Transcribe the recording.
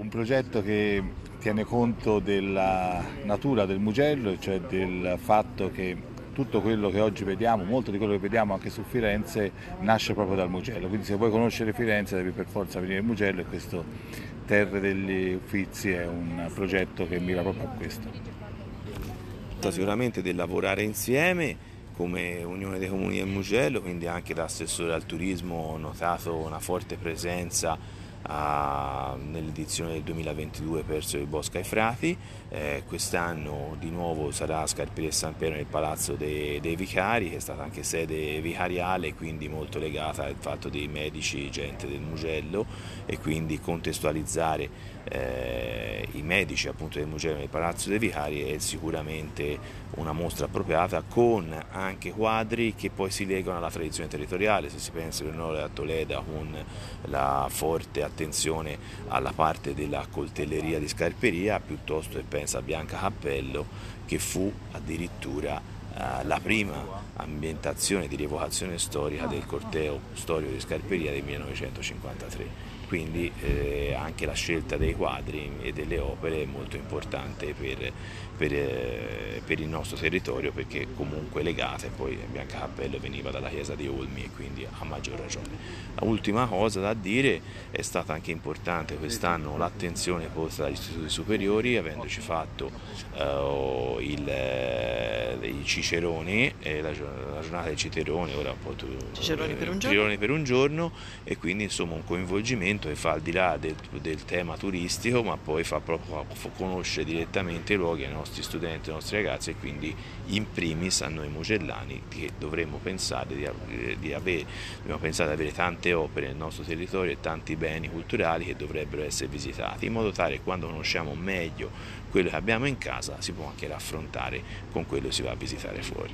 un progetto che tiene conto della natura del Mugello, cioè del fatto che tutto quello che oggi vediamo, molto di quello che vediamo anche su Firenze, nasce proprio dal Mugello. Quindi se vuoi conoscere Firenze devi per forza venire al Mugello e questo Terre degli Uffizi è un progetto che mira proprio a questo. Sicuramente del lavorare insieme come Unione dei Comuni del Mugello, quindi anche da assessore al turismo ho notato una forte presenza nell'edizione del 2022 perso il Bosco ai Frati, eh, quest'anno di nuovo sarà a Scarpire San Piero nel Palazzo dei, dei, Vicari che è stata anche sede vicariale quindi molto legata al fatto dei medici, gente del Mugello e quindi contestualizzare eh, i medici appunto del Mugello nel Palazzo dei Vicari è sicuramente una mostra appropriata con anche quadri che poi si legano alla tradizione territoriale, se si pensa noi a Toleda con la forte attenzione alla parte della coltelleria di Scarperia piuttosto che pensa a Bianca Cappello che fu addirittura la prima ambientazione di rievocazione storica del corteo storico di Scarperia del 1953 quindi eh, anche la scelta dei quadri e delle opere è molto importante per, per, eh, per il nostro territorio perché comunque legate, poi Bianca Cappello veniva dalla chiesa di Olmi e quindi a maggior ragione. Ultima cosa da dire, è stata anche importante quest'anno l'attenzione posta dagli istituti superiori avendoci fatto uh, il, uh, i Ciceroni, eh, la, la, giornata dei Ciceroni, ora un po' tu, Ciceroni per un giorno. Ciceroni per un giorno e quindi insomma un coinvolgimento che fa al di là del, del tema turistico ma poi fa proprio conoscere direttamente i luoghi ai nostri studenti, ai nostri ragazzi e quindi in primis a noi mugellani che dovremmo pensare di, di, avere, pensare di avere tante opere nel nostro territorio e tanti beni culturali che dovrebbero essere visitati in modo tale che quando conosciamo meglio quello che abbiamo in casa si può anche raffrontare con quello che si va a visitare jeg får.